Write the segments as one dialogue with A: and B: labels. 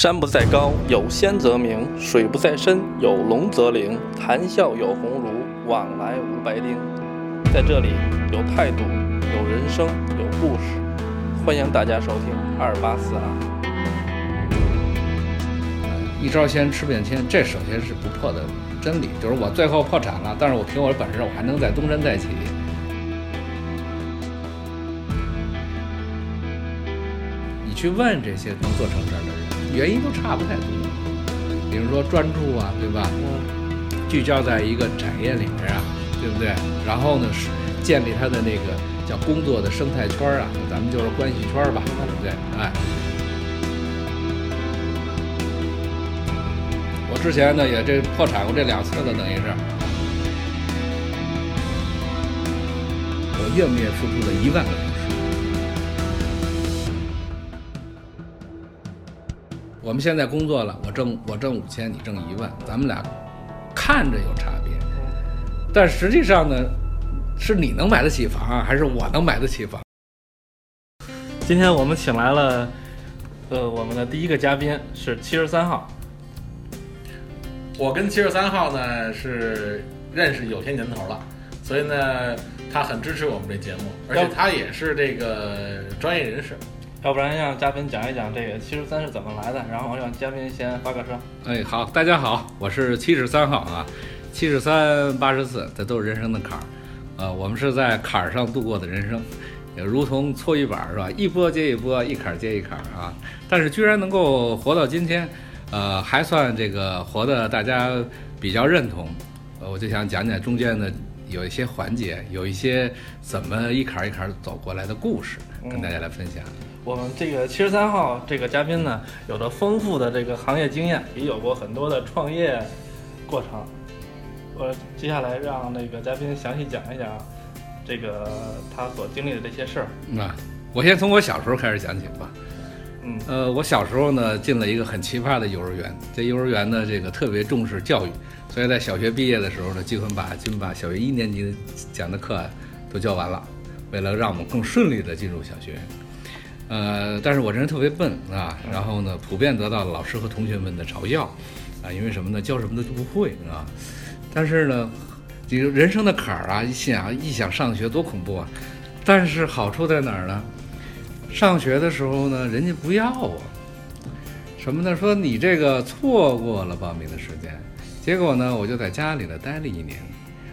A: 山不在高，有仙则名；水不在深，有龙则灵。谈笑有鸿儒，往来无白丁。在这里，有态度，有人生，有故事。欢迎大家收听二八四二。
B: 一招鲜吃遍天，这首先是不破的真理，就是我最后破产了，但是我凭我的本事，我还能在东山再起。你去问这些能做成事儿的人，原因都差不太多。比如说专注啊，对吧？聚焦在一个产业里面啊，对不对？然后呢，是建立他的那个叫工作的生态圈啊，咱们就是关系圈吧，对不对？哎，我之前呢也这破产过这两次了，等于是。我月月付出了一万我们现在工作了，我挣我挣五千，你挣一万，咱们俩看着有差别，但实际上呢，是你能买得起房啊，还是我能买得起房？
A: 今天我们请来了，呃，我们的第一个嘉宾是七十三号。
C: 我跟七十三号呢是认识有些年头了，所以呢，他很支持我们这节目，而且他也是这个专业人士。
A: 要不然让嘉宾讲一讲这个七十三是怎么来的，然后让嘉宾先发个声。
B: 哎，好，大家好，我是七十三号啊，七十三八十四，这都是人生的坎儿，呃，我们是在坎儿上度过的人生，也如同搓衣板是吧？一波接一波，一坎儿接一坎儿啊。但是居然能够活到今天，呃，还算这个活的大家比较认同，呃，我就想讲讲中间的有一些环节，有一些怎么一坎儿一坎儿走过来的故事，跟大家来分享。
A: 我们这个七十三号这个嘉宾呢，有着丰富的这个行业经验，也有过很多的创业过程。我接下来让那个嘉宾详细讲一讲这个他所经历的这些事儿。
B: 那我先从我小时候开始讲起吧。
A: 嗯，
B: 呃，我小时候呢进了一个很奇葩的幼儿园，这幼儿园呢这个特别重视教育，所以在小学毕业的时候呢，基本把基本把小学一年级讲的课都教完了，为了让我们更顺利的进入小学。呃，但是我这人特别笨啊，然后呢，普遍得到老师和同学们的嘲笑，啊，因为什么呢？教什么的都不会啊。但是呢，这个人生的坎儿啊，一想一想上学多恐怖啊。但是好处在哪儿呢？上学的时候呢，人家不要我，什么呢？说你这个错过了报名的时间，结果呢，我就在家里呢待了一年，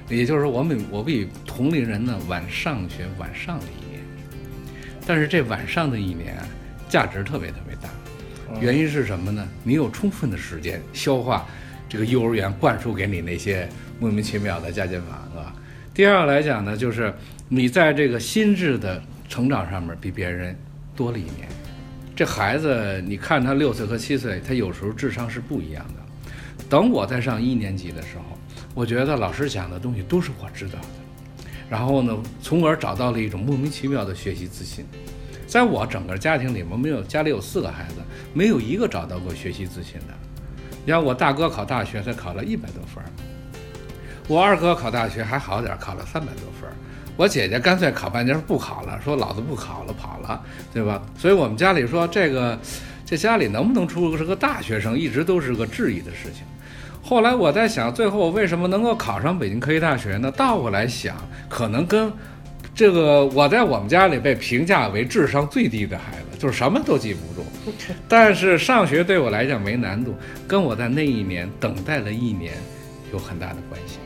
B: 也就是说，我比我比同龄人呢晚上学晚上了一年。但是这晚上的一年啊，价值特别特别大，原因是什么呢？你有充分的时间消化这个幼儿园灌输给你那些莫名其妙的加减法，是吧？第二个来讲呢，就是你在这个心智的成长上面比别人多了一年。这孩子，你看他六岁和七岁，他有时候智商是不一样的。等我在上一年级的时候，我觉得老师讲的东西都是我知道的。然后呢，从而找到了一种莫名其妙的学习自信。在我整个家庭里面，没有家里有四个孩子，没有一个找到过学习自信的。你看我大哥考大学才考了一百多分，我二哥考大学还好点，考了三百多分。我姐姐干脆考半天不考了，说老子不考了，跑了，对吧？所以我们家里说这个，这家里能不能出是个大学生，一直都是个质疑的事情。后来我在想，最后我为什么能够考上北京科技大学呢？倒过来想，可能跟这个我在我们家里被评价为智商最低的孩子，就是什么都记不住。但是上学对我来讲没难度，跟我在那一年等待了一年有很大的关系。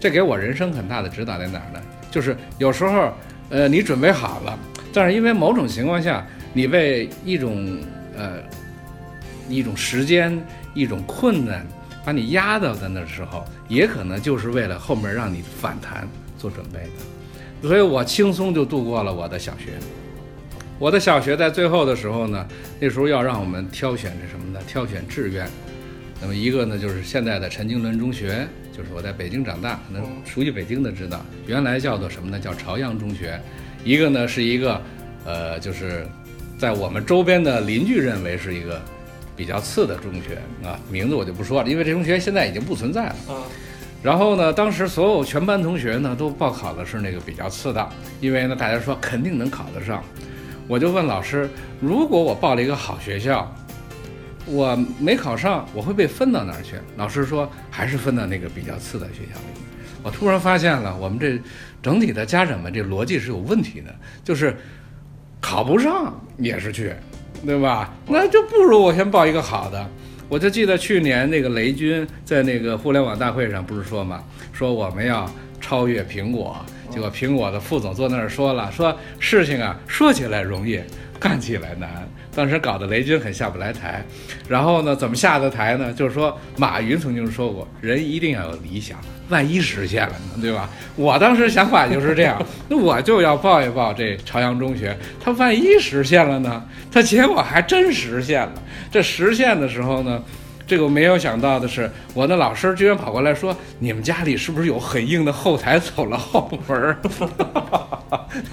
B: 这给我人生很大的指导在哪儿呢？就是有时候，呃，你准备好了，但是因为某种情况下，你被一种呃一种时间、一种困难。把你压到在那时候，也可能就是为了后面让你反弹做准备的，所以我轻松就度过了我的小学。我的小学在最后的时候呢，那时候要让我们挑选这什么呢？挑选志愿。那么一个呢，就是现在的陈经纶中学，就是我在北京长大，可能熟悉北京的知道，原来叫做什么呢？叫朝阳中学。一个呢是一个，呃，就是在我们周边的邻居认为是一个。比较次的中学啊，名字我就不说了，因为这中学现在已经不存在了。
A: 啊，
B: 然后呢，当时所有全班同学呢都报考的是那个比较次的，因为呢大家说肯定能考得上。我就问老师，如果我报了一个好学校，我没考上，我会被分到哪儿去？老师说还是分到那个比较次的学校里。我突然发现了，我们这整体的家长们这逻辑是有问题的，就是考不上也是去，对吧？那就不如我先报一个好的。我就记得去年那个雷军在那个互联网大会上不是说嘛，说我们要超越苹果，结果苹果的副总坐那儿说了，说事情啊说起来容易，干起来难。当时搞得雷军很下不来台，然后呢，怎么下的台呢？就是说马云曾经说过，人一定要有理想，万一实现了呢，对吧？我当时想法就是这样，那我就要报一报这朝阳中学，他万一实现了呢？他结果还真实现了。这实现的时候呢？这个没有想到的是，我的老师居然跑过来说：“你们家里是不是有很硬的后台，走了后门儿？”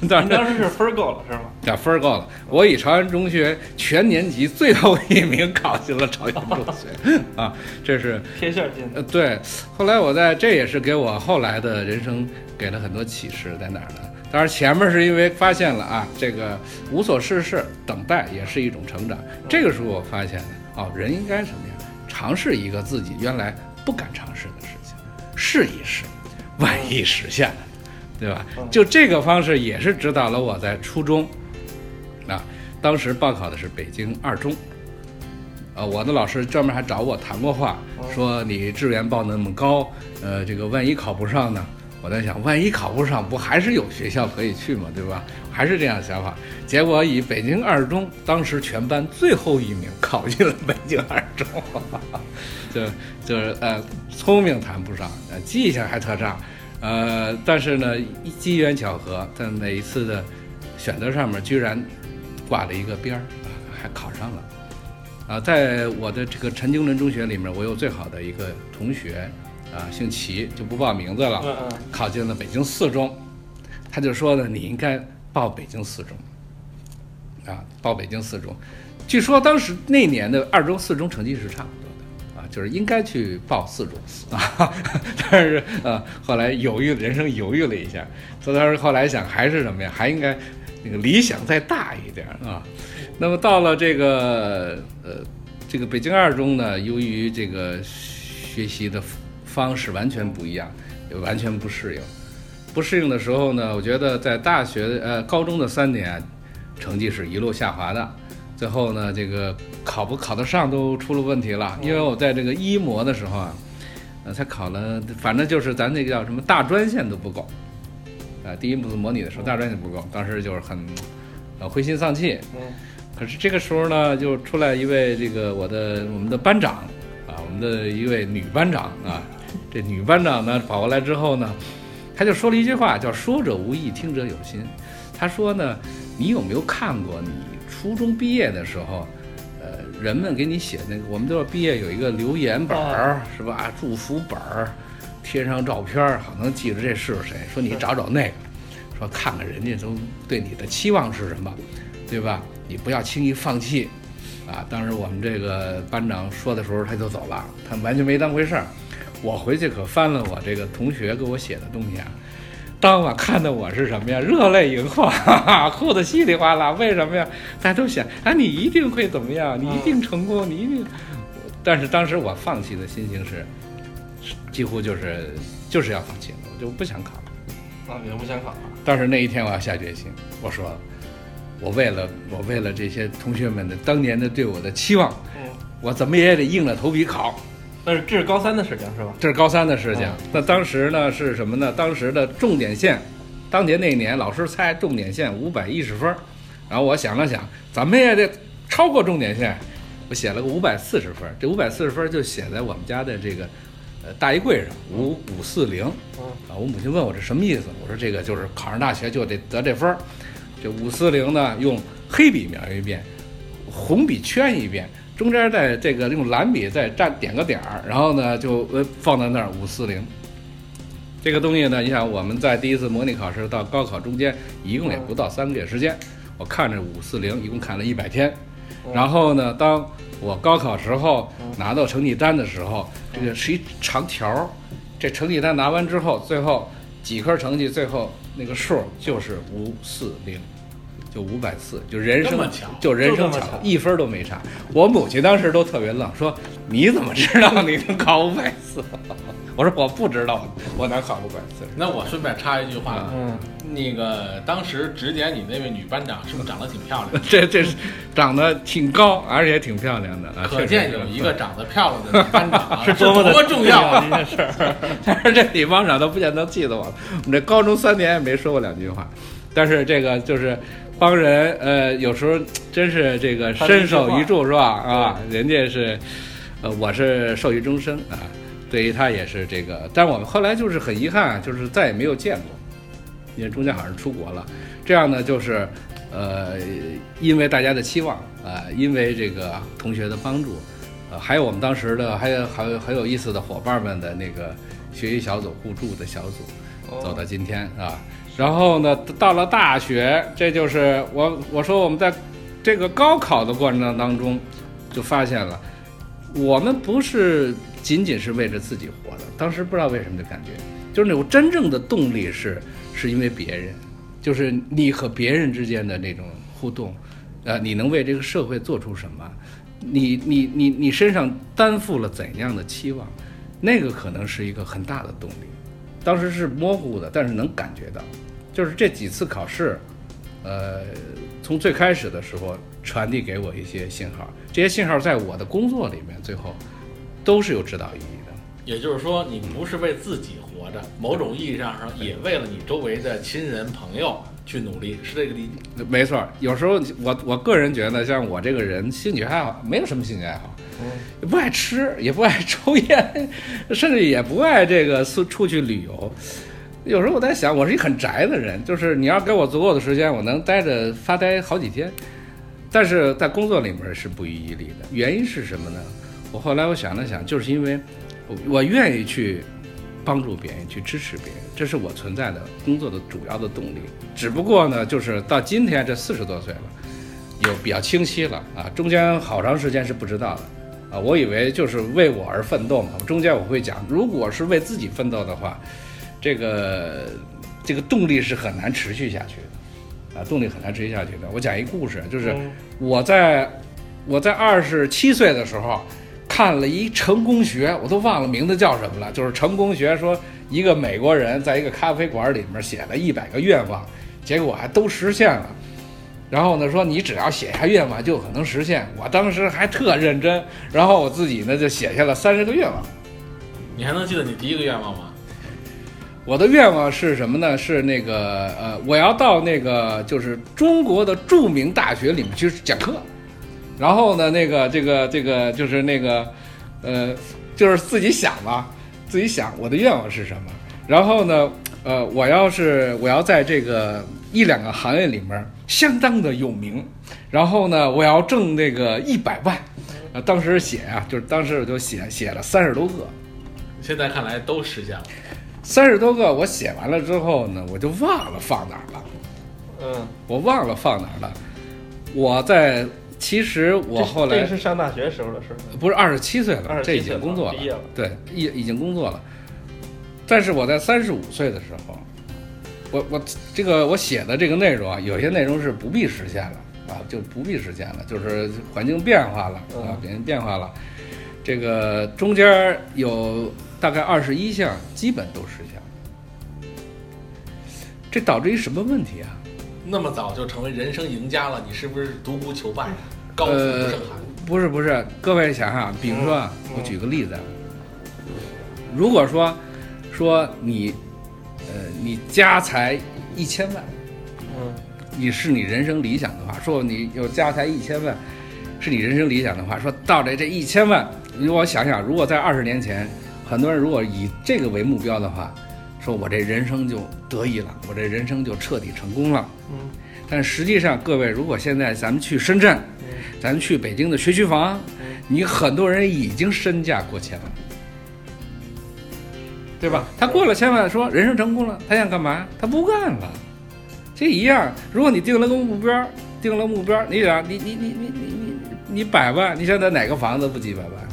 A: 当时是分够了是吗？
B: 对，分儿够了。我以朝阳中学全年级最后一名考进了朝阳中学啊，这是
A: 贴线进的。
B: 呃，对。后来我在，这也是给我后来的人生给了很多启示，在哪儿呢？当然前面是因为发现了啊，这个无所事事，等待也是一种成长。这个时候我发现了，哦，人应该什么呀？尝试一个自己原来不敢尝试的事情，试一试，万一实现了，对吧？就这个方式也是指导了我在初中，啊，当时报考的是北京二中，呃，我的老师专门还找我谈过话，说你志愿报那么高，呃，这个万一考不上呢？我在想，万一考不上，不还是有学校可以去吗？对吧？还是这样想法。结果以北京二中当时全班最后一名考进了北京二中，就就是呃，聪明谈不上，呃，记性还特差，呃，但是呢，机缘巧合，在每一次的选择上面居然挂了一个边儿，还考上了。啊，在我的这个陈经纶中学里面，我有最好的一个同学。啊，姓齐就不报名字了。考进了北京四中，他就说呢，你应该报北京四中。啊，报北京四中，据说当时那年的二中、四中成绩是差不多的，啊，就是应该去报四中啊。但是呃，后来犹豫，人生犹豫了一下，所以当时后来想，还是什么呀？还应该那个理想再大一点啊。那么到了这个呃，这个北京二中呢，由于这个学习的。方式完全不一样，也完全不适应。不适应的时候呢，我觉得在大学呃高中的三年，成绩是一路下滑的。最后呢，这个考不考得上都出了问题了。因为我在这个一模的时候啊，呃才考了，反正就是咱那个叫什么大专线都不够。啊，第一步模拟的时候大专就不够，当时就是很呃灰心丧气。
A: 嗯。
B: 可是这个时候呢，就出来一位这个我的我们的班长啊，我们的一位女班长啊。这女班长呢跑过来之后呢，她就说了一句话，叫“说者无意，听者有心”。她说呢，你有没有看过你初中毕业的时候，呃，人们给你写那个，我们都要毕业有一个留言本儿，是吧？祝福本儿，贴上照片，好能记着这是谁。说你找找那个，说看看人家都对你的期望是什么，对吧？你不要轻易放弃，啊！当时我们这个班长说的时候，他就走了，他完全没当回事儿。我回去可翻了我这个同学给我写的东西啊，当晚看的我是什么呀？热泪盈眶，哭得稀里哗啦。为什么呀？大家都想啊，你一定会怎么样？你一定成功，你一定。但是当时我放弃的心情是，几乎就是就是要放弃了，我就不想考了。
A: 啊，你就不想考了？
B: 但是那一天我要下决心，我说，我为了我为了这些同学们的当年的对我的期望，
A: 嗯，
B: 我怎么也得硬着头皮考。
A: 那是这是高三的事情是吧？
B: 这是高三的事情。那当时呢是什么呢？当时的重点线，当年那年老师猜重点线五百一十分，然后我想了想，怎么也得超过重点线，我写了个五百四十分。这五百四十分就写在我们家的这个呃大衣柜上，五五四零。啊，我母亲问我这什么意思？我说这个就是考上大学就得得这分儿。这五四零呢，用黑笔描一遍，红笔圈一遍。中间再这个用蓝笔再蘸点个点儿，然后呢就呃放在那儿五四零。这个东西呢，你想我们在第一次模拟考试到高考中间，一共也不到三个月时间。我看着五四零，一共看了一百天。然后呢，当我高考时候拿到成绩单的时候，这个是一长条儿。这成绩单拿完之后，最后几科成绩，最后那个数就是五四零。就五百四，就人生就人生一分都没差。我母亲当时都特别愣，说你怎么知道你能考五百四？我说我不知道，我能考五百四。
C: 那我顺便插一句话，
A: 嗯，
C: 那个当时指点你那位女班长是不是长得挺漂亮的？
B: 这这是长得挺高，而且挺漂亮的啊，
C: 可见有一个长得漂亮的女班长啊
A: 是
C: 多
A: 多么的
C: 重要啊！
A: 这件事儿。
B: 但是这李班长都不见得记得我了。我们这高中三年也没说过两句话，但是这个就是帮人，呃，有时候真是这个伸手一助是吧？啊，人家是，呃，我是受益终生啊。对于他也是这个，但我们后来就是很遗憾，就是再也没有见过，因为中间好像出国了。这样呢，就是呃，因为大家的期望啊、因为这个同学的帮助，呃，还有我们当时的还有还有很有意思的伙伴们的那个学习小组互助的小组，走到今天啊。然后呢，到了大学，这就是我我说我们在这个高考的过程当中，就发现了，我们不是仅仅是为着自己活的。当时不知道为什么就感觉，就是那种真正的动力是是因为别人，就是你和别人之间的那种互动，呃，你能为这个社会做出什么？你你你你身上担负了怎样的期望？那个可能是一个很大的动力。当时是模糊的，但是能感觉到，就是这几次考试，呃，从最开始的时候传递给我一些信号，这些信号在我的工作里面最后都是有指导意义的。
C: 也就是说，你不是为自己活着，某种意义上上也为了你周围的亲人朋友去努力，是这个理解。
B: 没错，有时候我我个人觉得，像我这个人兴趣爱好没有什么兴趣爱好，也不爱吃，也不爱抽烟，甚至也不爱这个出出去旅游。有时候我在想，我是一很宅的人，就是你要给我足够的时间，我能待着发呆好几天。但是在工作里面是不遗余力的，原因是什么呢？我后来我想了想，就是因为我我愿意去帮助别人，去支持别人，这是我存在的工作的主要的动力。只不过呢，就是到今天这四十多岁了，有比较清晰了啊，中间好长时间是不知道的。啊，我以为就是为我而奋斗嘛。中间我会讲，如果是为自己奋斗的话，这个这个动力是很难持续下去的，啊，动力很难持续下去的。我讲一故事，就是
A: 嗯
B: 我在我在二十七岁的时候看了一成功学，我都忘了名字叫什么了。就是成功学说，一个美国人在一个咖啡馆里面写了一百个愿望，结果还都实现了。然后呢，说你只要写下愿望就有可能实现。我当时还特认真，然后我自己呢就写下了三十个愿望。
C: 你还能记得你第一个愿望吗？
B: 我的愿望是什么呢？是那个呃，我要到那个就是中国的著名大学里面去讲课，然后呢，那个这个这个就是那个呃，就是自己想吧，自己想我的愿望是什么。然后呢，呃，我要是我要在这个一两个行业里面相当的有名，然后呢，我要挣那个一百万。呃，当时写啊，就是当时我就写写了三十多个，
C: 现在看来都实现了。
B: 三十多个，我写完了之后呢，我就忘了放哪儿了，
A: 嗯，
B: 我忘了放哪儿了。我在其实我后来
A: 这个是上大学时候的事儿。
B: 不是二十七岁了，这已经工作
A: 毕业了
B: 对，已已经工作了。但是我在三十五岁的时候，我我这个我写的这个内容啊，有些内容是不必实现了啊，就不必实现了，就是环境变化了啊
A: 嗯，
B: 环境变化了。这个中间有大概二十一项基本都实现了，这导致一什么问题啊？
C: 那么早就成为人生赢家了，你是不是独孤求败呀？高处不
B: 呃
C: 胜寒。
B: 不是不是，各位想想，比如说啊，
A: 嗯
B: 我举个例子，如果说说你，呃，你家财一千万，
A: 嗯
B: 你是你人生理想的话，说你有家财一千万，是你人生理想的话，说到这这一千万，你我想想，如果在二十年前，很多人如果以这个为目标的话，说我这人生就得意了，我这人生就彻底成功了。
A: 嗯
B: 但实际上，各位，如果现在咱们去深圳，
A: 嗯
B: 咱们去北京的学区房
A: 嗯，
B: 你很多人已经身价过千万，对吧？他过了千万，说人生成功了，他想干嘛？他不干了。这一样，如果你定了个目标，定了目标，你想，你你你你你你你百万，你想在哪个房子不几百万，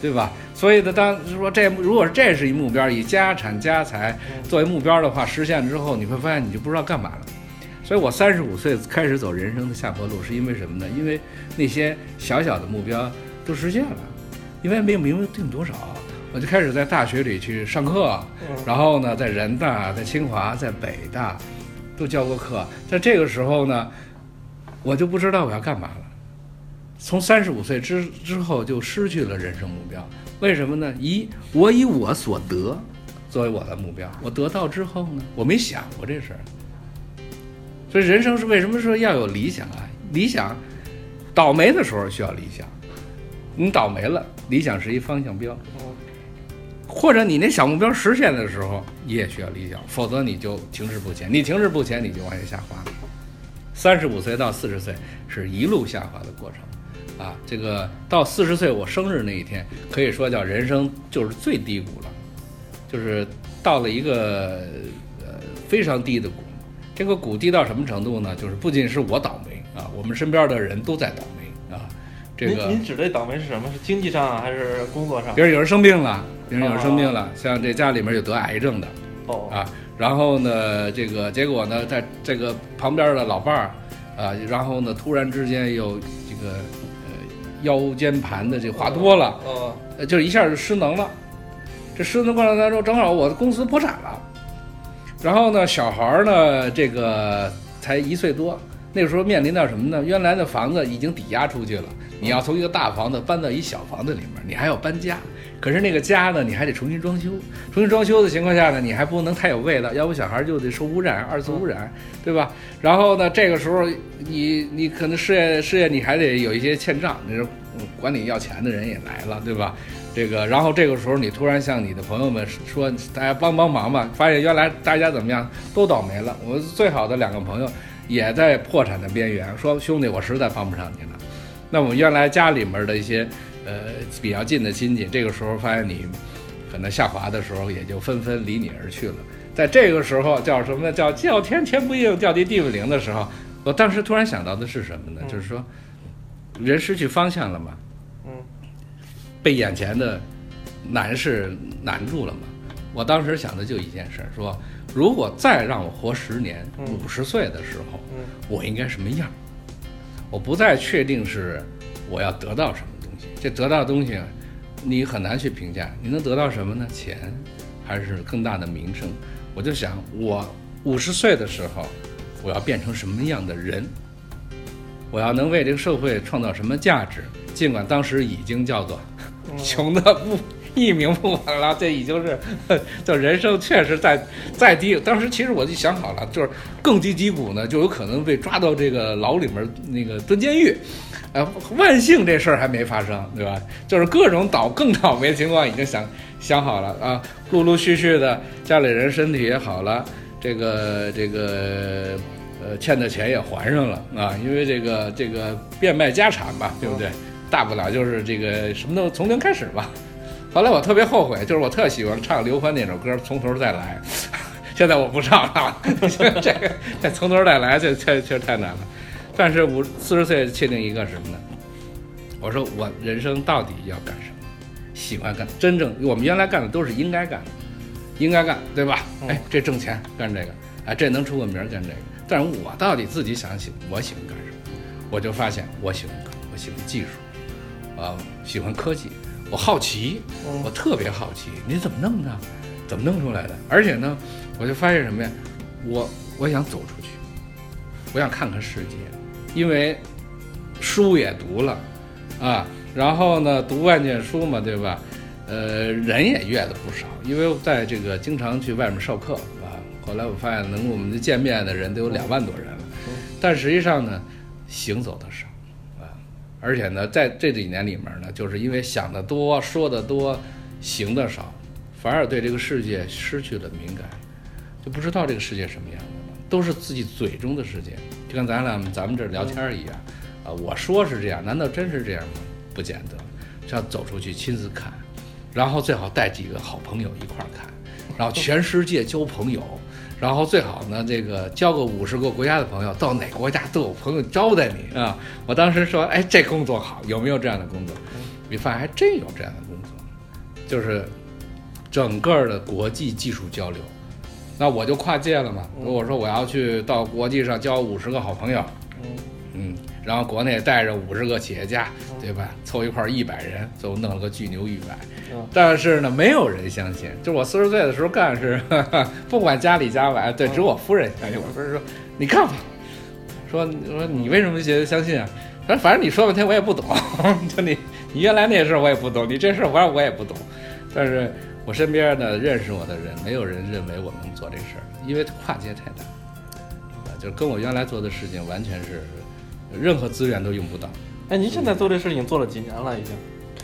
B: 对吧？所以呢，当说这如果是这是一目标，以家产家财作为目标的话，实现之后，你会发现你就不知道干嘛了。所以我三十五岁开始走人生的下坡路，是因为什么呢？因为那些小小的目标都实现了，因为没有明定多少，我就开始在大学里去上课，然后呢，在人大、在清华、在北大都教过课。在这个时候呢，我就不知道我要干嘛了。从三十五岁之之后就失去了人生目标，为什么呢？一，我以我所得作为我的目标，我得到之后呢，我没想过这事儿。所以人生是为什么说要有理想啊？理想，倒霉的时候需要理想，你倒霉了，理想是一方向标。或者你那小目标实现的时候，你也需要理想，否则你就停滞不前。你停滞不前，你就往下下滑。三十五岁到四十岁是一路下滑的过程，啊，这个到四十岁我生日那一天，可以说叫人生就是最低谷了，就是到了一个呃非常低的谷。这个谷低到什么程度呢？就是不仅是我倒霉啊，我们身边的人都在倒霉啊。这个
A: 您您指的倒霉是什么？是经济上啊，还是工作上？
B: 比如有人生病了，比如有人生病了，像这家里面有得癌症的，
A: 哦
B: 啊，然后呢，这个结果呢，在这个旁边的老伴儿啊，然后呢，突然之间有这个呃腰间盘的这话多了，
A: 哦
B: 呃，就一下就失能了。这失能过程当中，正好我的公司破产了，然后呢，小孩儿呢，这个才一岁多，那个时候面临到什么呢？原来的房子已经抵押出去了，你要从一个大房子搬到一小房子里面，你还要搬家。可是那个家呢，你还得重新装修，重新装修的情况下呢，你还不能太有味道，要不小孩就得受污染，二次污染，对吧？然后呢，这个时候你你可能事业事业你还得有一些欠账，你说嗯管你要钱的人也来了，对吧？这个，然后这个时候你突然向你的朋友们说，大家帮帮忙吧，发现原来大家怎么样都倒霉了。我最好的两个朋友也在破产的边缘，说兄弟，我实在帮不上你了。那我们原来家里面的一些呃比较近的亲戚，这个时候发现你可能下滑的时候，也就纷纷离你而去了。在这个时候叫什么呢？叫叫天天不应，叫地地不灵的时候，我当时突然想到的是什么呢？就是说，人失去方向了嘛，
A: 嗯
B: 被眼前的难事难住了嘛。我当时想的就一件事儿，说如果再让我活十年，
A: 嗯
B: 五十岁的时候，
A: 嗯
B: 我应该什么样？我不再确定是我要得到什么这得到的东西啊，你很难去评价。你能得到什么呢？钱，还是更大的名声？我就想，我五十岁的时候，我要变成什么样的人？我要能为这个社会创造什么价值？尽管当时已经叫做
A: 嗯
B: 穷的不一鸣不晚了，这已经是，就人生确实在在低。当时其实我就想好了，就是更低低谷呢，就有可能被抓到这个牢里面那个蹲监狱。呃，万幸这事儿还没发生，对吧？就是各种倒更倒霉的情况已经想想好了啊，陆陆续续的家里人身体也好了，这个这个呃欠的钱也还上了啊，因为这个这个变卖家产吧，对不对？大不了就是这个什么都从零开始吧。后来我特别后悔，就是我特喜欢唱刘欢那首歌《从头再来》，现在我不唱了，这个这从头再来这这确实太难了。但是五四十岁确定一个什么呢？我说我人生到底要干什么？喜欢干，真正我们原来干的都是应该干的，应该干，对吧？
A: 嗯
B: 哎，这挣钱干这个，哎，这能出个名干这个。但是我到底自己想喜，我喜欢干什么？我就发现我喜欢干，我喜欢技术，啊，喜欢科技，我好奇，
A: 嗯
B: 我特别好奇，你怎么弄的？怎么弄出来的？而且呢，我就发现什么呀？我我想走出去，我想看看世界，因为书也读了啊，然后呢，读万卷书嘛，对吧？呃，人也阅了不少，因为在这个经常去外面授课啊。后来我发现，能跟我们见面的人都有两万多人了，但实际上呢，行走的少啊，而且呢，在这几年里面呢，就是因为想得多、说得多、行得少，反而对这个世界失去了敏感，就不知道这个世界什么样的了，都是自己嘴中的世界，就跟咱俩咱们这聊天一样，啊，我说是这样，难道真是这样吗？不见得，要走出去亲自看，然后最好带几个好朋友一块儿看，然后全世界交朋友，然后最好呢，这个交个五十个国家的朋友，到哪个国家都有朋友招待你啊。我当时说，哎，这工作好，有没有这样的工作？你发现还真有这样的工作，就是整个的国际技术交流，那我就跨界了嘛。
A: 嗯
B: 如果说我要去到国际上交五十个好朋友，
A: 嗯
B: 嗯，然后国内带着五十个企业家，
A: 嗯
B: 对吧？凑一块儿一百人，最后弄了个巨牛一百。
A: 嗯
B: 但是呢，没有人相信。就我四十岁的时候干是，不管家里家外，对，只有我夫人相信。我夫人说：“你干吧。”说说你为什么觉得相信啊？他说：“反正你说半天我也不懂，就你你原来那事儿我也不懂，你这事儿反正我也不懂。但是我身边的认识我的人，没有人认为我能做这事儿，因为跨界太大，啊，就是跟我原来做的事情完全是任何资源都用不到。
A: 哎，您现在做这事情做了几年了？已经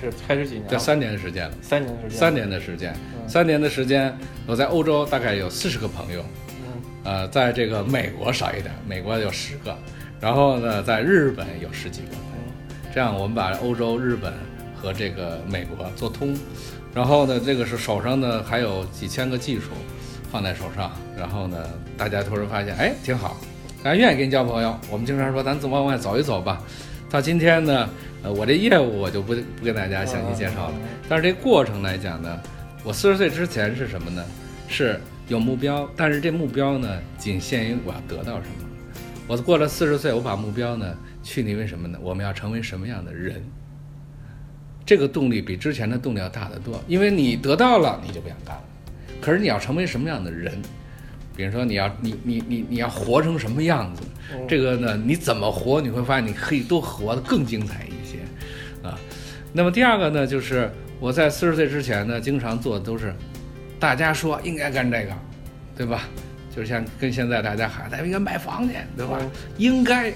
A: 开始开始几年了？
B: 这三年的时间了。
A: 三年时间。
B: 三年的时间，
A: 嗯
B: 三年的时间，我在欧洲大概有四十个朋友，
A: 嗯
B: 呃，在这个美国少一点，美国有十个，然后呢，在日本有十几个朋友，这样我们把欧洲、日本和这个美国做通，然后呢，这个是手上呢还有几千个技术放在手上，然后呢，大家突然发现，哎，挺好，大家愿意跟你交朋友，我们经常说咱往外走一走吧。到今天呢，呃，我这业务我就不不跟大家详细介绍了。但是这过程来讲呢，我四十岁之前是什么呢？是有目标，但是这目标呢，仅限于我要得到什么。我过了四十岁，我把目标呢去定为什么呢？我们要成为什么样的人？这个动力比之前的动力要大得多，因为你得到了，你就不想干了。可是你要成为什么样的人？比如说你要你你你你要活成什么样子？
A: 嗯
B: 这个呢，你怎么活？你会发现你可以都活得更精彩一些，啊。那么第二个呢，就是我在四十岁之前呢，经常做的都是大家说应该干这个，对吧？就是像跟现在大家喊咱们应该买房去，对吧？
A: 嗯
B: 应该，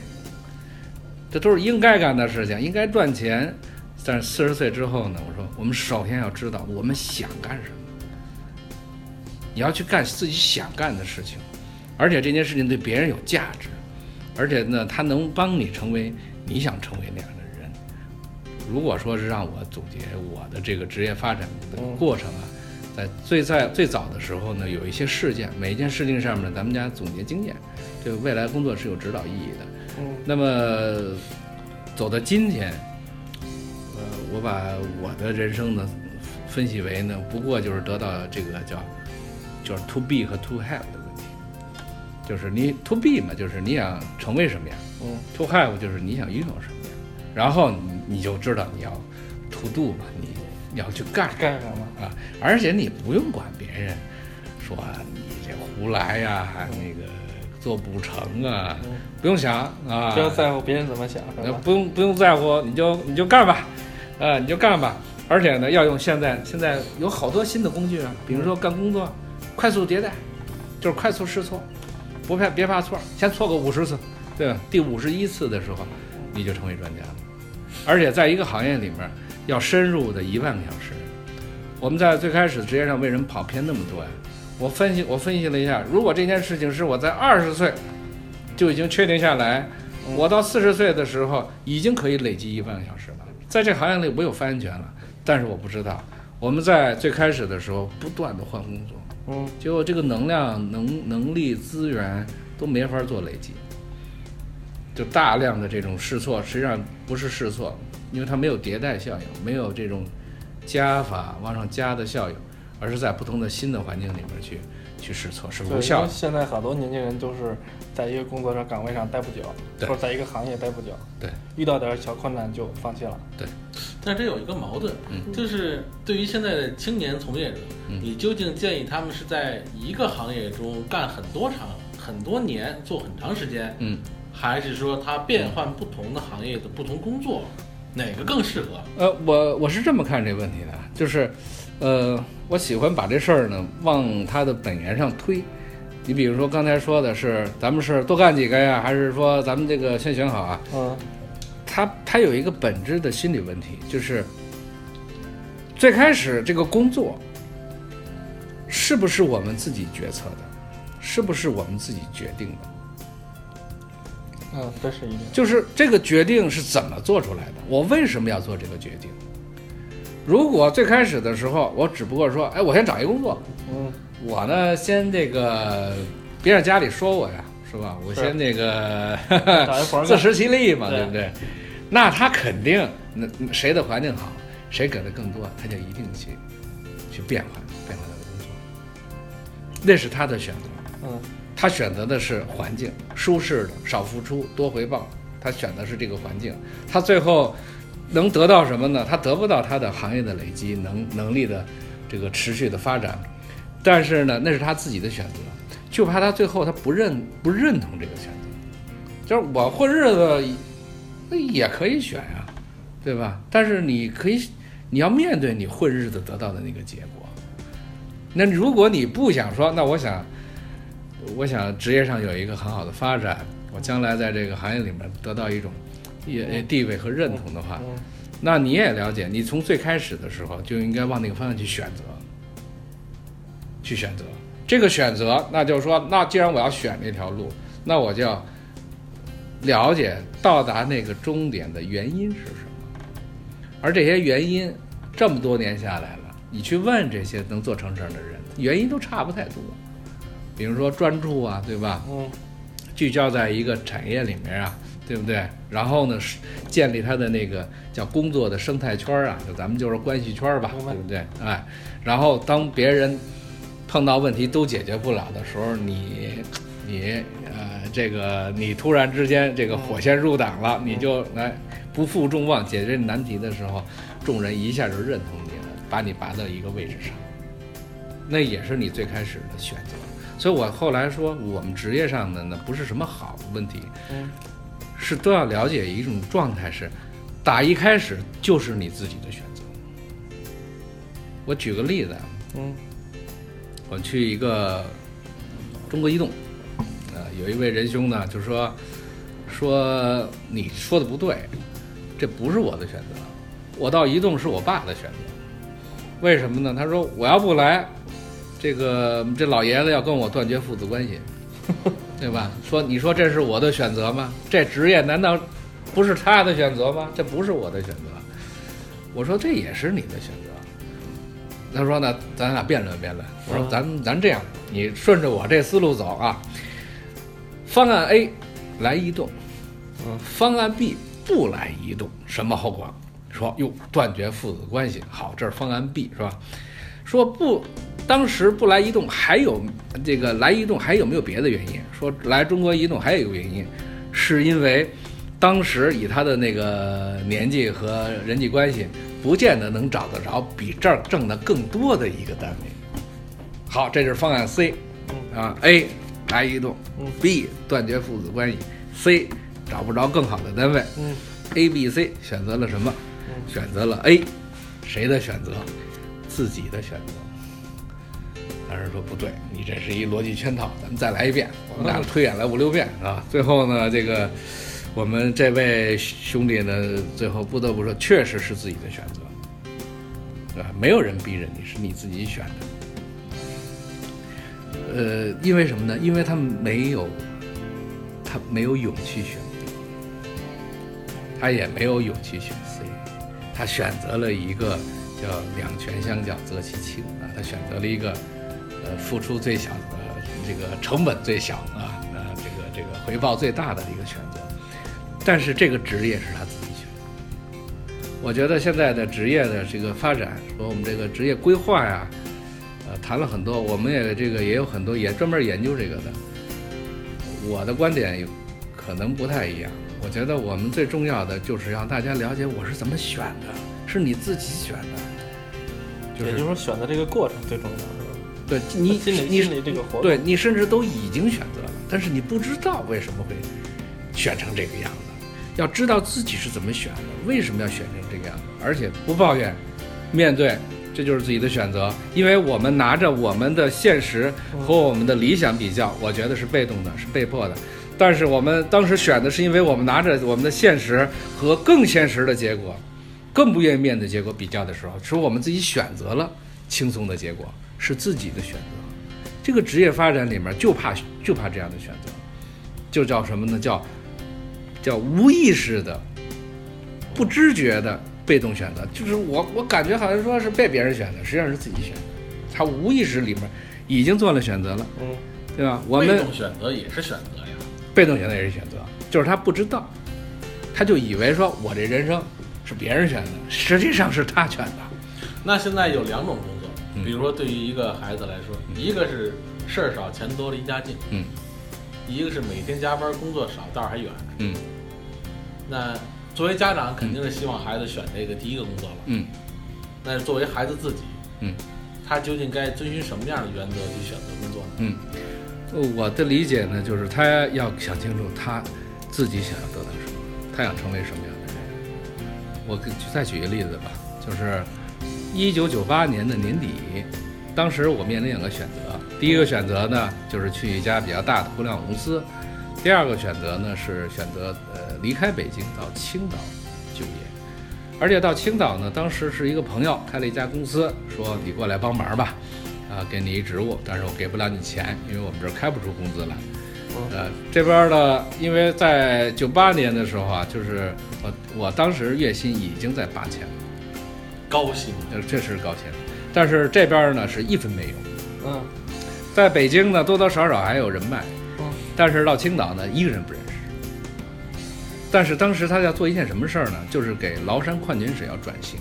B: 这都是应该干的事情，应该赚钱。但是四十岁之后呢，我说我们首先要知道我们想干什么，你要去干自己想干的事情，而且这件事情对别人有价值，而且呢，它能帮你成为你想成为那样的人。如果说是让我总结我的这个职业发展的过程啊，在最在最早的时候呢，有一些事件，每一件事情上面，咱们家总结经验，对未来工作是有指导意义的。
A: 嗯
B: 那么走到今天，呃，我把我的人生呢分析为呢，不过就是得到这个叫就是 to be 和 to have 的问题，就是你 to be 嘛，就是你想成为什么样
A: 嗯
B: ；to have 就是你想拥有什么样，然后你你就知道你要 to do 嘛，你你要去干
A: 干什么？
B: 啊，而且你不用管别人说你这胡来呀、那个做不成啊，
A: 嗯
B: 不用想啊，
A: 不要在乎别人怎么想，是
B: 呃
A: 吧？
B: 不用不用在乎，你就你就干吧，呃，你就干吧。而且呢，要用现在现在有好多新的工具啊，比如说干工作，快速迭代，就是快速试错，不怕别怕错，先错个五十次，对吧？第五十一次的时候，你就成为专家了。而且在一个行业里面，要深入的一万个小时。我们在最开始职业上为什么跑偏那么多呀？我分析我分析了一下，如果这件事情是我在二十岁就已经确定下来，我到四十岁的时候已经可以累积一万个小时了，在这行业里我有发言权了，但是我不知道，我们在最开始的时候不断的换工作，
A: 嗯。
B: 结果这个能量、能能力、资源都没法做累积，就大量的这种试错，实际上不是试错，因为它没有迭代效应，没有这种加法往上加的效应，而是在不同的新的环境里面去去试错，是
A: 对
B: 无效的。
A: 现在好多年轻人都是在一个工作上岗位上待不久，或者在一个行业待不久，
B: 对，
A: 遇到点小困难就放弃了。
C: 对但这有一个矛盾，
B: 嗯
C: 就是对于现在的青年从业者，
B: 嗯
C: 你究竟建议他们是在一个行业中干很多长、很多年、做很长时间，
B: 嗯，
C: 还是说他变换不同的行业的不同工作，哪个更适合？
B: 呃，我我是这么看这个问题的，就是，呃，我喜欢把这事儿呢往它的本源上推。你比如说刚才说的是，咱们是多干几个呀，还是说咱们这个先选好啊？
A: 嗯
B: 它它有一个本质的心理问题，就是最开始这个工作是不是我们自己决策的，是不是我们自己决定的？
A: 嗯，这是一个。
B: 就是这个决定是怎么做出来的？我为什么要做这个决定？如果最开始的时候，我只不过说，哎，我先找一工作，
A: 嗯
B: 我呢先这个别让家里说我呀，是吧？我先这个 自食其力嘛，
A: 对
B: 对不对？那他肯定，那谁的环境好，谁给的更多，他就一定去去变换变换他的工作。那是他的选择。
A: 嗯
B: 他选择的是环境，舒适的，少付出多回报。他选的是这个环境，他最后能得到什么呢？他得不到他的行业的累积能能力的这个持续的发展，但是呢，那是他自己的选择，就怕他最后他不认不认同这个选择，就是我混日子那也可以选呀、对吧？但是你可以，你要面对你混日子得到的那个结果。那如果你不想说，那我想。我想职业上有一个很好的发展，我将来在这个行业里面得到一种也地位和认同的话，
A: 嗯。
B: 那你也了解，你从最开始的时候就应该往那个方向去选择，去选择。这个选择，那就是说，那既然我要选这条路，那我就要了解到达那个终点的原因是什么，而这些原因这么多年下来了，你去问这些能做成事儿的人，原因都差不太多。比如说专注啊，对吧？
A: 嗯。
B: 聚焦在一个产业里面啊，对不对？然后呢，是建立他的那个叫工作的生态圈儿啊，就咱们就是关系圈儿吧，对不对？哎，然后当别人碰到问题都解决不了的时候，你你呃，这个你突然之间这个火线入党了，你就来不负众望解决难题的时候，众人一下就认同你了，把你拔到一个位置上，那也是你最开始的选择。所以我后来说，我们职业上的呢，不是什么好的问题，
A: 嗯
B: 是都要了解一种状态是，打一开始就是你自己的选择。我举个例子啊，
A: 嗯
B: 我去一个中国移动，呃，有一位仁兄呢，就说说你说的不对，这不是我的选择，我到移动是我爸的选择。为什么呢？他说我要不来，这个这老爷子要跟我断绝父子关系，对吧？说你说这是我的选择吗？这职业难道不是他的选择吗？这不是我的选择。我说这也是你的选择。他说呢，咱俩辩论辩论。我说
A: 嗯
B: 咱咱这样，你顺着我这思路走啊。方案 A 来移动，
A: 嗯
B: 方案 B 不来移动，什么后果？说哟，断绝父子关系。好，这是方案 B 是吧？说不，当时不来移动，还有这个来移动还有没有别的原因？说来中国移动还有一个原因，是因为当时以他的那个年纪和人际关系，不见得能找得着比这儿挣的更多的一个单位。好，这就是方案 C 啊，A 来移动
A: 嗯
B: ，B 断绝父子关系，C 找不着更好的单位。
A: 嗯
B: A、B、C 选择了什么？
A: 嗯
B: 选择了 A，谁的选择？自己的选择。当时说不对，你这是一逻辑圈套，咱们再来一遍。我们俩推演了五六遍啊，最后呢，这个我们这位兄弟呢，最后不得不说，确实是自己的选择，对吧？没有人逼着你，是你自己选的。呃，因为什么呢？因为他没有，他没有勇气选 B，他也没有勇气选 C，他选择了一个叫两全相较择其轻啊，他选择了一个付出最小的这个成本最小啊，呃这个这个回报最大的一个选择，但是这个职业是他自己选。我觉得现在的职业的这个发展和我们这个职业规划呀，呃，谈了很多，我们也这个也有很多也专门研究这个的。我的观点有可能不太一样。我觉得我们最重要的就是让大家了解我是怎么选的，是你自己选的，
A: 也就是说选择这个过程最重要，
B: 对你你
A: 这个活动，
B: 对你甚至都已经选择了，但是你不知道为什么会选成这个样子。要知道自己是怎么选的，为什么要选成这个样子，而且不抱怨，面对，这就是自己的选择。因为我们拿着我们的现实和我们的理想比较，我觉得是被动的，是被迫的。但是我们当时选的是因为我们拿着我们的现实和更现实的结果，更不愿意面对结果比较的时候，是我们自己选择了轻松的结果，是自己的选择。这个职业发展里面就怕就怕这样的选择，就叫什么呢？叫叫无意识的、不知觉的被动选择。就是我我感觉好像说是被别人选的，实际上是自己选的。他无意识里面已经做了选择了，
A: 嗯
B: 对吧？我们
C: 被
B: 们
C: 动选择也是选择呀。
B: 被动选择也是选择，就是他不知道，他就以为说我这人生是别人选的，实际上是他选的。
C: 那现在有两种工比如说对于一个孩子来说，一个是事儿少钱多离家近。
B: 嗯，
C: 一个是每天加班工作少，道儿还远。
B: 嗯
C: 那作为家长，肯定是希望孩子选这个第一个工作了。
B: 嗯
C: 那作为孩子自己，
B: 嗯，
C: 他究竟该遵循什么样的原则去选择工作呢？
B: 嗯，呃我的理解呢，就是他要想清楚他自己想要得到什么，他想成为什么样的人。我给再举一个例子吧，就是一九九八年的年底，当时我面临两个选择，第一个选择呢就是去一家比较大的互联网公司，第二个选择呢是选择呃离开北京到青岛就业。而且到青岛呢，当时是一个朋友开了一家公司，说你过来帮忙吧，啊，给你一职务，但是我给不了你钱，因为我们这儿开不出工资来。呃，这边呢，因为在九八年的时候啊，就是我我当时月薪已经在八千了，
C: 高薪，
B: 呃，这是高薪，但是这边呢是一分没有。
A: 嗯
B: 在北京呢，多多少少还有人脉，
A: 嗯
B: 但是到青岛呢，一个人不认识。但是当时他要做一件什么事儿呢？就是给崂山矿泉水要转型。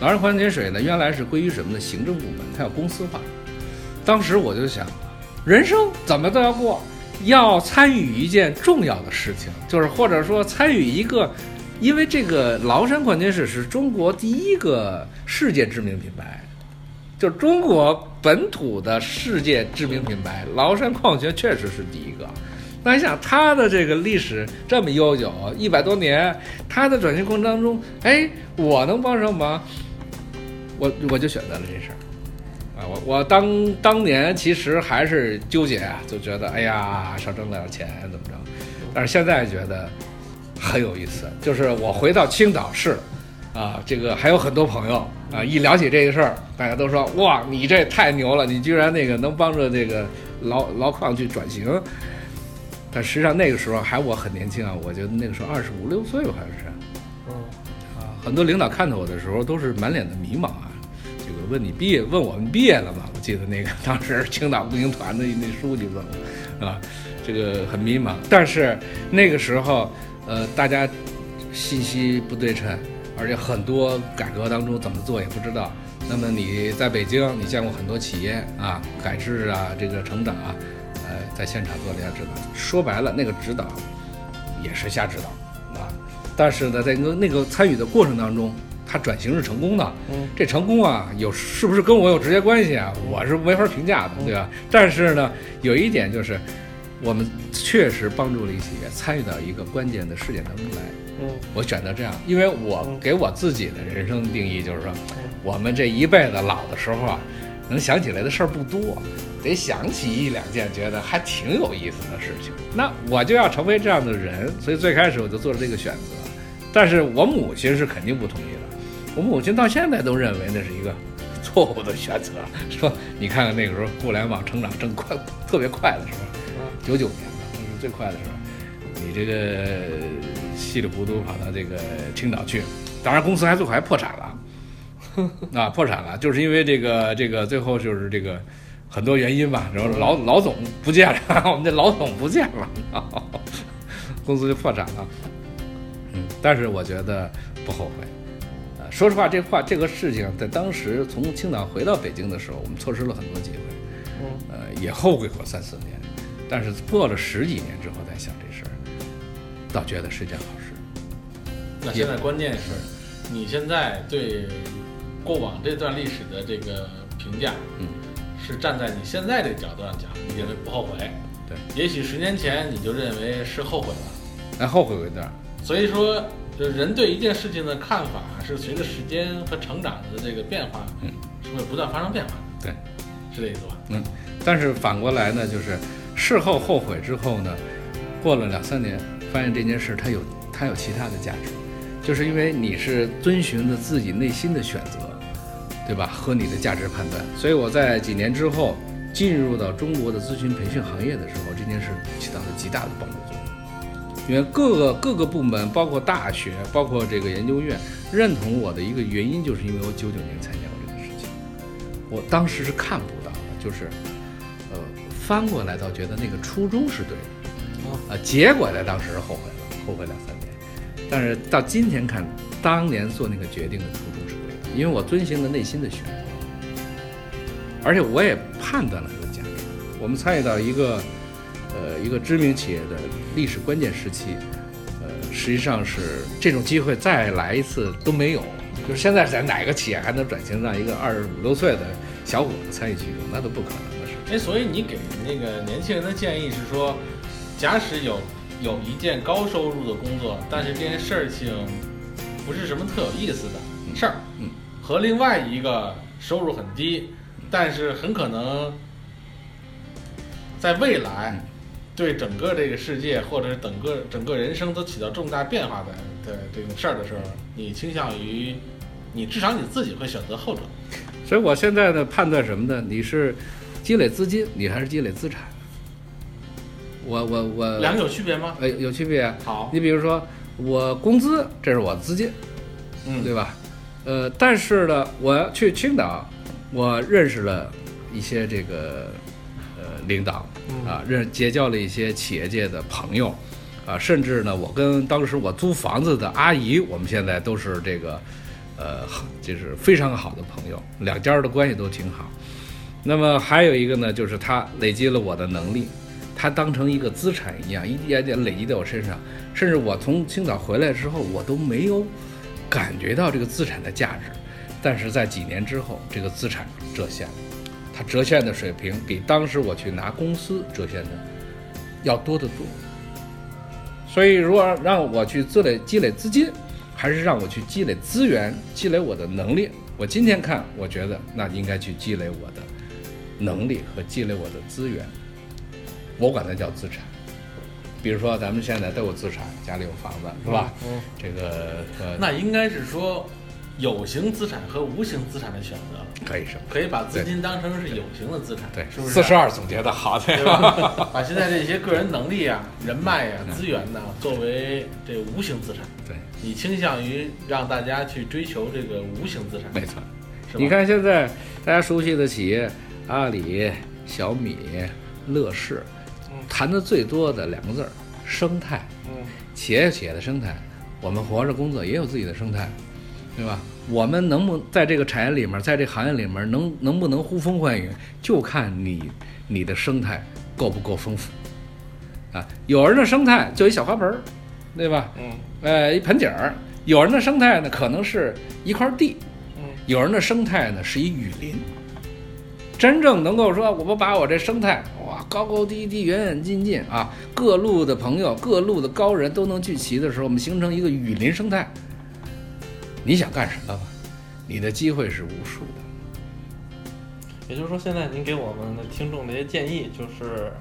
B: 崂山矿泉水呢，原来是归于什么呢？行政部门，它要公司化。当时我就想，人生怎么都要过，要参与一件重要的事情，就是或者说参与一个，因为这个崂山矿泉水是中国第一个世界知名品牌，就中国本土的世界知名品牌，崂山矿泉确实是第一个。那你想，它的这个历史这么悠久，一百多年，它的转型过程当中，哎，我能帮上忙，我我就选择了这事儿。啊，我我当当年其实还是纠结啊，就觉得哎呀少挣了点钱怎么着，但是现在觉得很有意思。就是我回到青岛市，啊，这个还有很多朋友啊，一聊起这个事儿，大家都说哇，你这太牛了，你居然那个能帮着这个劳劳矿去转型。但实际上那个时候还我很年轻啊，我觉得那个时候二十五六岁吧，好像是。
A: 嗯
B: 啊，很多领导看到我的时候都是满脸的迷茫啊。这个问你毕业，问我们毕业了吗？我记得那个 当时青岛步行团的那书记问我，啊，这个很迷茫。但是那个时候，呃，大家信息不对称，而且很多改革当中怎么做也不知道。那么你在北京，你见过很多企业啊，改制啊，这个成长啊，呃，在现场做了一下指导。说白了，那个指导也是瞎指导啊。但是呢，在那个那个参与的过程当中，他转型是成功的。
A: 嗯
B: 这成功啊，有是不是跟我有直接关系啊？我是没法评价的，对吧？但是呢，有一点就是，我们确实帮助了一企业参与到一个关键的事件当中来。
A: 嗯
B: 我选择这样，因为我
A: 嗯
B: 给我自己的人生定义就是说，我们这一辈子老的时候啊，能想起来的事儿不多，得想起一两件觉得还挺有意思的事情。那我就要成为这样的人，所以最开始我就做了这个选择。但是我母亲是肯定不同意的，我母亲到现在都认为那是一个错误的选择。说你看看那个时候互联网成长正快特别快的时候，九九年的那是最快的时候，你这个稀里糊涂跑到这个青岛去，当然公司还最后还破产了，啊，破产了，就是因为这个这个最后就是这个很多原因吧，然后老老总不见了，我们这老总不见了，公司就破产了。嗯，但是我觉得不后悔。呃，说实话，这话这个事情在当时从青岛回到北京的时候，我们错失了很多机会，
A: 嗯
B: 呃，也后悔过三四年。但是过了十几年之后再想这事儿，倒觉得是件好事。
C: 那现在关键是，你现在对过往这段历史的这个评价，
B: 嗯，
C: 是站在你现在这个角度上讲，你认为不后悔。
B: 对，
C: 也许十年前你就认为是后悔了。
B: 哎，后悔过一段。
C: 所以说，就人对一件事情的看法是随着时间和成长的这个变化，
B: 嗯，
C: 是会不断发生变化的。
B: 对，
C: 是这意思吧？
B: 嗯，但是反过来呢，就是事后后悔之后呢，过了两三年，发现这件事它有它有其他的价值，就是因为你是遵循着自己内心的选择，对吧？和你的价值判断。所以我在几年之后进入到中国的咨询培训行业的时候，这件事起到了极大的帮助作用。因为各个各个部门，包括大学，包括这个研究院，认同我的一个原因，就是因为我九九年参加过这个事情。我当时是看不到的，就是，翻过来倒觉得那个初衷是对的，啊，结果在当时是后悔了，后悔两三年。但是到今天看，当年做那个决定的初衷是对的，因为我遵循了内心的选择，而且我也判断了它的价值。我们参与到一个呃一个知名企业的历史关键时期，呃，实际上是这种机会再来一次都没有。就是现在在哪个企业还能转型让一个二十五六岁的小伙子参与其中，那都不可能。
C: 哎，所以你给那个年轻人的建议是说，假使有有一件高收入的工作，但是这件事情不是什么特有意思的事儿，
B: 嗯，
C: 和另外一个收入很低，但是很可能在未来对整个这个世界或者是整个整个人生都起到重大变化的的这种事儿的时候，你倾向于你至少你自己会选择后者。
B: 所以我现在的判断什么呢？你是积累资金，你还是积累资产？我我我
C: 两个有区别吗？
B: 呃有区别啊。
C: 好，
B: 你比如说我工资，这是我的资金，
C: 嗯，
B: 对吧？呃，但是呢，我去青岛，我认识了一些这个呃领导啊，认结交了一些企业界的朋友啊，甚至呢，我跟当时我租房子的阿姨，我们现在都是这个呃，就是非常好的朋友，两家的关系都挺好。那么还有一个呢，就是它累积了我的能力，它当成一个资产一样，一点点累积在我身上，甚至我从青岛回来之后，我都没有感觉到这个资产的价值，但是在几年之后，这个资产折现了，它折现的水平比当时我去拿公司折现的要多得多。所以，如果让我去积累积累资金，还是让我去积累资源、积累我的能力，我今天看，我觉得那应该去积累我的能力和积累我的资源，我管它叫资产。比如说，咱们现在都有资产，家里有房子，是吧？
A: 嗯，
B: 这个呃，
C: 那应该是说有形资产和无形资产的选择，
B: 可以是吧？
C: 可以把资金当成是有形的资产，
B: 对，
C: 是不是？
B: 四十二总结的好，对
C: 对吧？把现在这些个人能力啊、人脉啊、资源呐，作为这无形资产，
B: 对，
C: 你倾向于让大家去追求这个无形资产，
B: 没错。
C: 是吧？
B: 你，看现在大家熟悉的企业，阿里、小米、乐视
A: 嗯，
B: 谈的最多的两个字儿：生态。
A: 嗯
B: 企业有企业的生态，我们活着工作也有自己的生态，对吧？我们能不在这个产业里面，在这个行业里面能能不能呼风唤雨，就看你你的生态够不够丰富啊。有人的生态就一小花盆儿，对吧？
A: 嗯
B: 呃，一盆景儿；有人的生态呢，可能是一块地；
A: 嗯
B: 有人的生态呢是一雨林。真正能够说，我们把我这生态，哇，高高低低、远远近近啊，各路的朋友、各路的高人都能聚齐的时候，我们形成一个雨林生态。你想干什么吧？你的机会是无数的。
A: 也就是说，现在您给我们的听众的一些建议就是，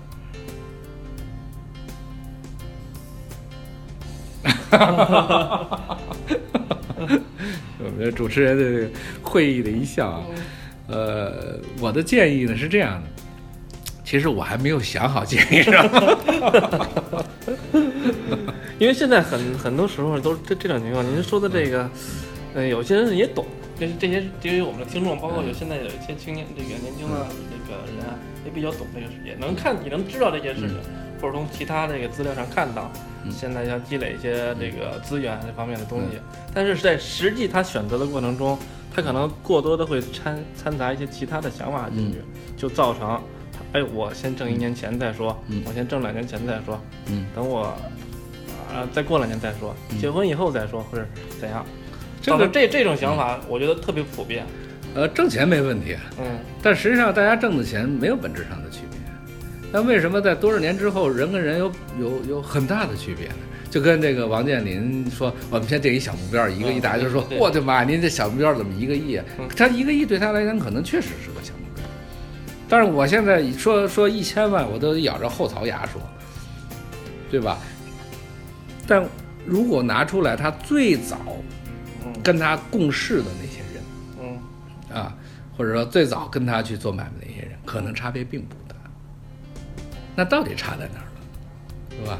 A: 哈哈哈
B: 我们的主持人的会意的一笑啊，呃，我的建议呢是这样的，其实我还没有想好建议什么。
A: 因为现在很很多时候都是这这种情况。您说的这个，嗯，有些人也懂，这这些对于我们的听众，包括有现在有一些青年这个年轻的这个人啊，也比较懂这个事，也能看也能知道这些事情，或者从其他这个资料上看到，
B: 嗯
A: 现在要积累一些这个资源这方面的东西。但是在实际他选择的过程中，他可能过多的会掺掺杂一些其他的想法进去，就造成。哎，我先挣一年钱再说，
B: 嗯
A: 我先挣两年钱再说，
B: 嗯，
A: 等我啊再过两年再说，
B: 嗯
A: 结婚以后再说，或者怎样？
B: 这个
A: 这这种想法，我觉得特别普遍。
B: 呃，挣钱没问题，
A: 嗯
B: 但实际上大家挣的钱没有本质上的区别。那为什么在多少年之后，人跟人有有有很大的区别呢？就跟这个王健林说，我们先定一小目标，一个亿，
A: 嗯
B: 大家就说，我的妈，您这小目标怎么一个亿？他一个亿对他来讲可能确实是个小目标，但是我现在说说一千万，我都咬着后槽牙说，对吧？但如果拿出来他最早
A: 嗯
B: 跟他共事的那些人。
A: 嗯
B: 啊，或者说最早跟他去做买卖的一些人，可能差别并不大。那到底差在哪儿了，是吧？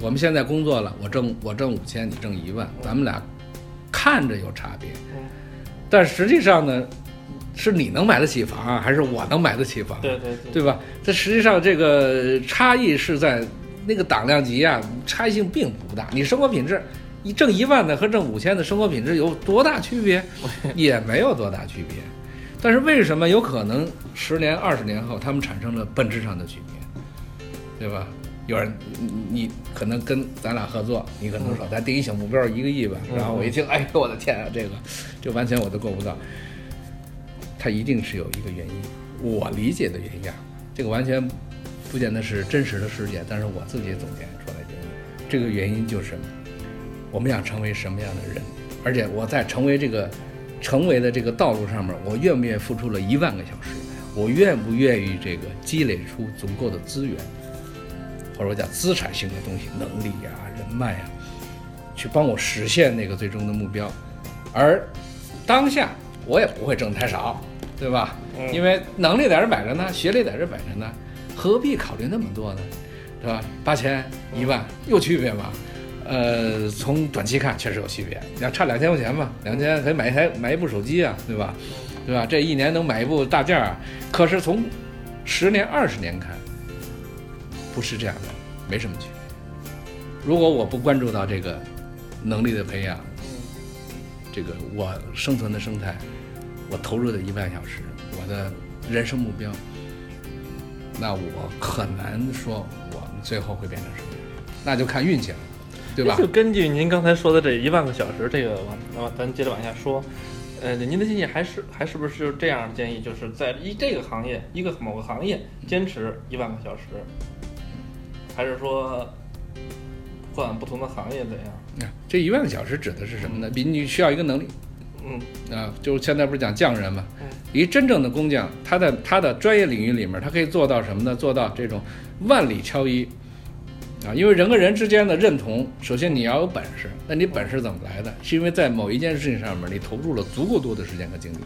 B: 我们现在工作了，我挣我挣五千，你挣一万，咱们俩看着有差别，
A: 嗯，
B: 但实际上呢，是你能买得起房啊，还是我能买得起房？
A: 对对对，
B: 对吧？这实际上这个差异是在那个档量级啊，差异性并不大。你生活品质，你挣一万的和挣五千的生活品质有多大区别？也没有多大区别。但是为什么有可能十年、二十年后他们产生了本质上的区别，对吧？有人你你可能跟咱俩合作，你可能说咱第一小目标一个亿吧，
A: 嗯
B: 然后我一听，哎呦我的天啊，这个这完全我都够不到。它一定是有一个原因，我理解的原因啊，这个完全不见得是真实的事件，但是我自己总结出来的原因，这个原因就是我们想成为什么样的人，而且我在成为这个成为的这个道路上面，我愿不愿意付出了一万个小时，我愿不愿意这个积累出足够的资源，或者我讲资产性的东西，能力呀、人脉呀、去帮我实现那个最终的目标，而当下我也不会挣太少，对吧？
A: 嗯
B: 因为能力在这摆着呢，学历在这摆着呢，何必考虑那么多呢？对吧？八千、一万有区别吗？呃，从短期看确实有区别，你要差两千块钱吧，两千可以买一台买一部手机啊，对吧？对吧？这一年能买一部大件儿啊。可是从十年、二十年看，不是这样的，没什么区别。如果我不关注到这个能力的培养，这个我生存的生态，我投入的一万小时，我的人生目标，那我很难说我们最后会变成什么样，那就看运气了，对吧
A: 就？根据您刚才说的这一万个小时，这个往往咱接着往下说。呃，您的建议还是还是不是就这样的建议？就是在一这个行业一个某个行业坚持一万个小时，还是说换不同的行业怎样？
B: 这一万个小时指的是什么呢？比你需要一个能力
A: 嗯
B: 啊，就是现在不是讲匠人嘛
A: 嗯？
B: 一真正的工匠，他在他的专业领域里面，他可以做到什么呢？做到这种万里挑一啊，因为人和人之间的认同，首先你要有本事。那你本事怎么来的？是因为在某一件事情上面，你投入了足够多的时间和精力，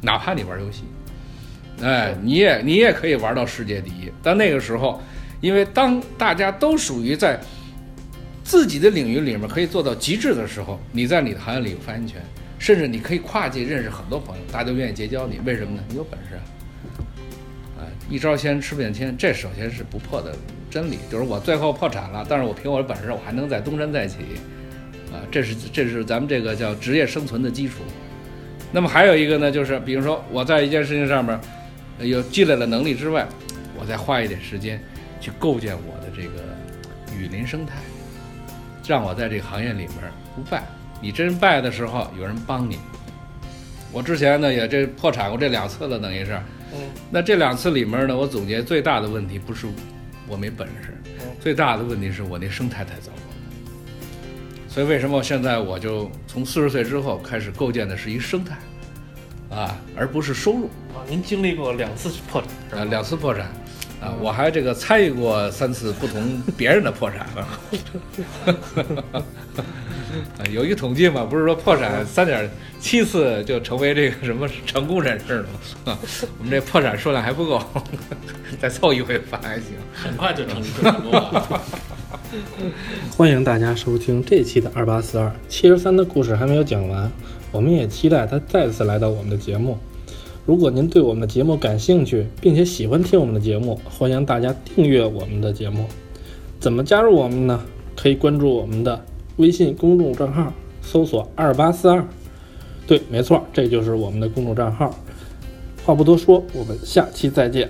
B: 哪怕你玩游戏，哎，你也你也可以玩到世界第一。但那个时候，因为当大家都属于在自己的领域里面可以做到极致的时候，你在你的行业里有发言权，甚至你可以跨界认识很多朋友，大家都愿意结交你。为什么呢？你有本事啊！一招鲜吃遍天，这首先是不破的真理。就是我最后破产了，但是我凭我的本事，我还能再东山再起，啊，这是这是咱们这个叫职业生存的基础。那么还有一个呢，就是比如说我在一件事情上面有积累了能力之外，我再花一点时间去构建我的这个雨林生态，让我在这个行业里面不败。你真败的时候，有人帮你。我之前呢也这破产过这两次了，等于是。
A: 嗯
B: 那这两次里面呢，我总结最大的问题不是我没本事
A: 嗯，
B: 最大的问题是我那生态太糟糕。所以为什么现在我就从四十岁之后开始构建的是一生态，啊，而不是收入。
A: 啊，您经历过两次破产？
B: 啊，两次破产，啊，我还这个参与过三次不同别人的破产 啊。啊有一个统计嘛，不是说破产三点七次就成为这个什么成功人士了吗？啊，我们这破产数量还不够，再凑一回反还行。
C: 很快就成成功了。
A: 欢迎大家收听这期的二八四二七十三的故事还没有讲完，我们也期待他再次来到我们的节目。如果您对我们的节目感兴趣，并且喜欢听我们的节目，欢迎大家订阅我们的节目。怎么加入我们呢？可以关注我们的微信公众账号，搜索二八四二。对，没错，这就是我们的公众账号。话不多说，我们下期再见。